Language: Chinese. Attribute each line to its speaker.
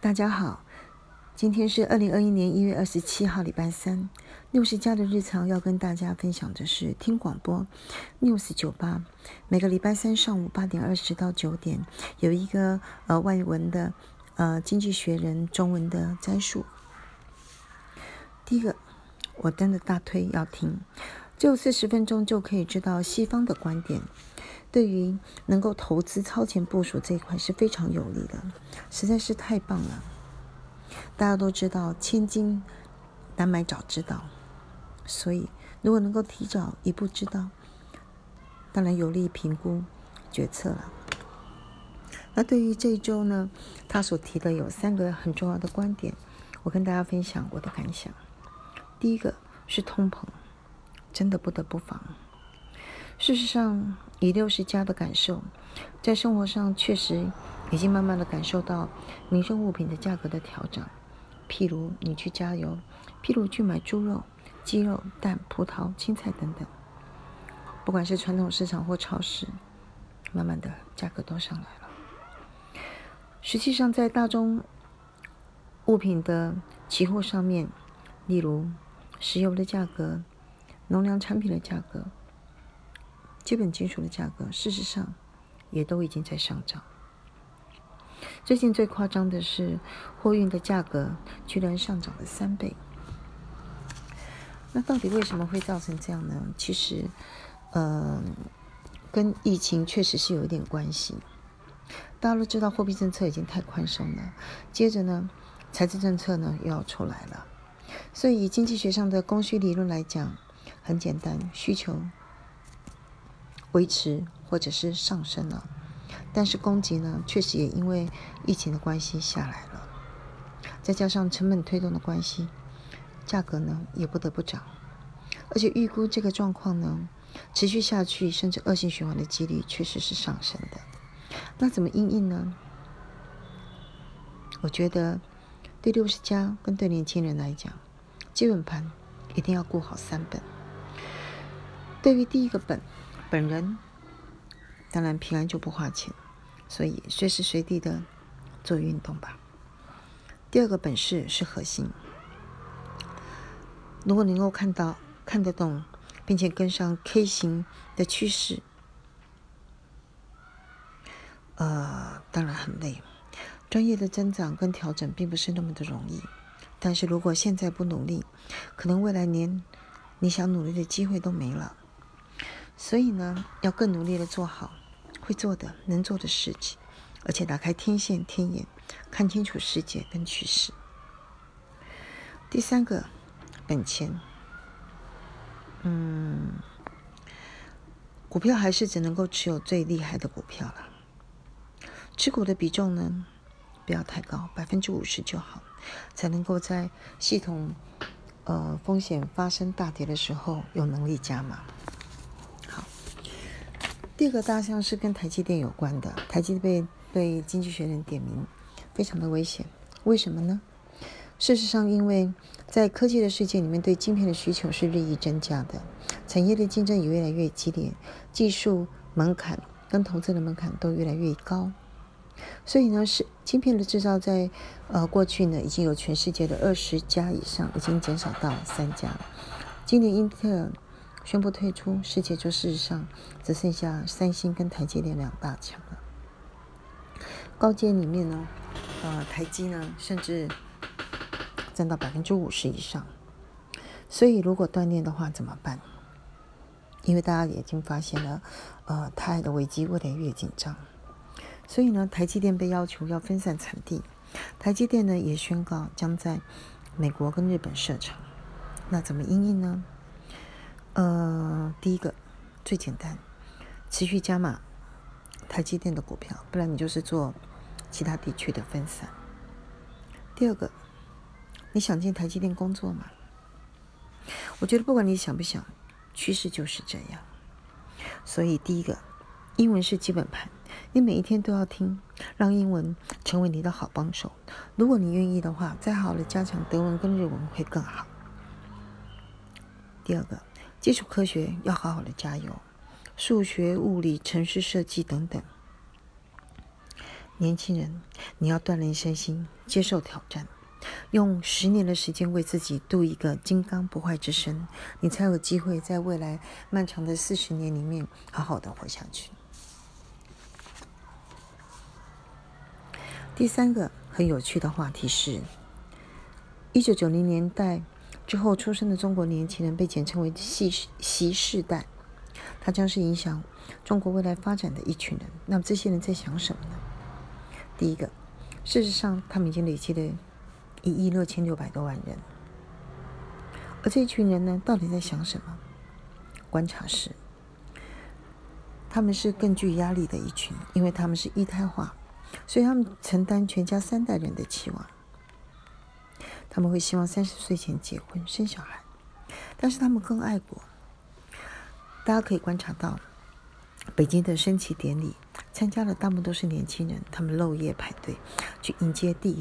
Speaker 1: 大家好，今天是二零二一年一月二十七号，礼拜三。六十家的日常要跟大家分享的是听广播，news 九八。每个礼拜三上午八点二十到九点，有一个呃外文的呃经济学人中文的摘述。第一个，我真的大推要听，只有四十分钟就可以知道西方的观点。对于能够投资超前部署这一块是非常有利的，实在是太棒了。大家都知道，千金难买早知道，所以如果能够提早一步知道，当然有利于评估决策了。那对于这一周呢，他所提的有三个很重要的观点，我跟大家分享我的感想。第一个是通膨，真的不得不防。事实上，以六十家的感受，在生活上确实已经慢慢的感受到民生物品的价格的调整。譬如你去加油，譬如去买猪肉、鸡肉、蛋、葡萄、青菜等等，不管是传统市场或超市，慢慢的价格都上来了。实际上，在大宗物品的期货上面，例如石油的价格、农粮产品的价格。基本金属的价格，事实上也都已经在上涨。最近最夸张的是，货运的价格居然上涨了三倍。那到底为什么会造成这样呢？其实，呃，跟疫情确实是有一点关系。大家都知道，货币政策已经太宽松了，接着呢，财政政策呢又要出来了。所以，以经济学上的供需理论来讲，很简单，需求。维持或者是上升了，但是供给呢，确实也因为疫情的关系下来了，再加上成本推动的关系，价格呢也不得不涨，而且预估这个状况呢持续下去，甚至恶性循环的几率确实是上升的。那怎么应应呢？我觉得对六十家跟对年轻人来讲，基本盘一定要顾好三本。对于第一个本。本人当然平安就不花钱，所以随时随地的做运动吧。第二个本事是核心，如果能够看到、看得懂，并且跟上 K 型的趋势，呃，当然很累。专业的增长跟调整并不是那么的容易，但是如果现在不努力，可能未来连你想努力的机会都没了。所以呢，要更努力的做好会做的、能做的事情，而且打开天线、天眼，看清楚世界跟趋势。第三个，本钱，嗯，股票还是只能够持有最厉害的股票了。持股的比重呢，不要太高，百分之五十就好，才能够在系统呃风险发生大跌的时候有能力加码。第二个大象是跟台积电有关的，台积被被经济学人点名，非常的危险。为什么呢？事实上，因为在科技的世界里面，对晶片的需求是日益增加的，产业的竞争也越来越激烈，技术门槛跟投资的门槛都越来越高。所以呢，是晶片的制造在呃过去呢已经有全世界的二十家以上，已经减少到三家。今年英特尔。宣布退出，世界就事实上只剩下三星跟台积电两大强了。高阶里面呢，呃，台积呢甚至占到百分之五十以上。所以如果断链的话怎么办？因为大家已经发现了，呃，台的危机越来越紧张。所以呢，台积电被要求要分散产地，台积电呢也宣告将在美国跟日本设厂。那怎么应应呢？呃，第一个最简单，持续加码台积电的股票，不然你就是做其他地区的分散。第二个，你想进台积电工作吗？我觉得不管你想不想，趋势就是这样。所以第一个，英文是基本盘，你每一天都要听，让英文成为你的好帮手。如果你愿意的话，再好的加强德文跟日文会更好。第二个。基础科学要好好的加油，数学、物理、城市设计等等，年轻人，你要锻炼身心，接受挑战，用十年的时间为自己度一个金刚不坏之身，你才有机会在未来漫长的四十年里面好好的活下去。第三个很有趣的话题是，一九九零年代之后出生的中国年轻人被简称为“习习世代”，他将是影响中国未来发展的一群人。那么这些人在想什么呢？第一个，事实上，他们已经累积了一亿六千六百多万人。而这一群人呢，到底在想什么？观察是，他们是更具压力的一群，因为他们是一胎化，所以他们承担全家三代人的期望。他们会希望三十岁前结婚生小孩，但是他们更爱国。大家可以观察到，北京的升旗典礼。参加的大部分都是年轻人，他们漏夜排队去迎接第一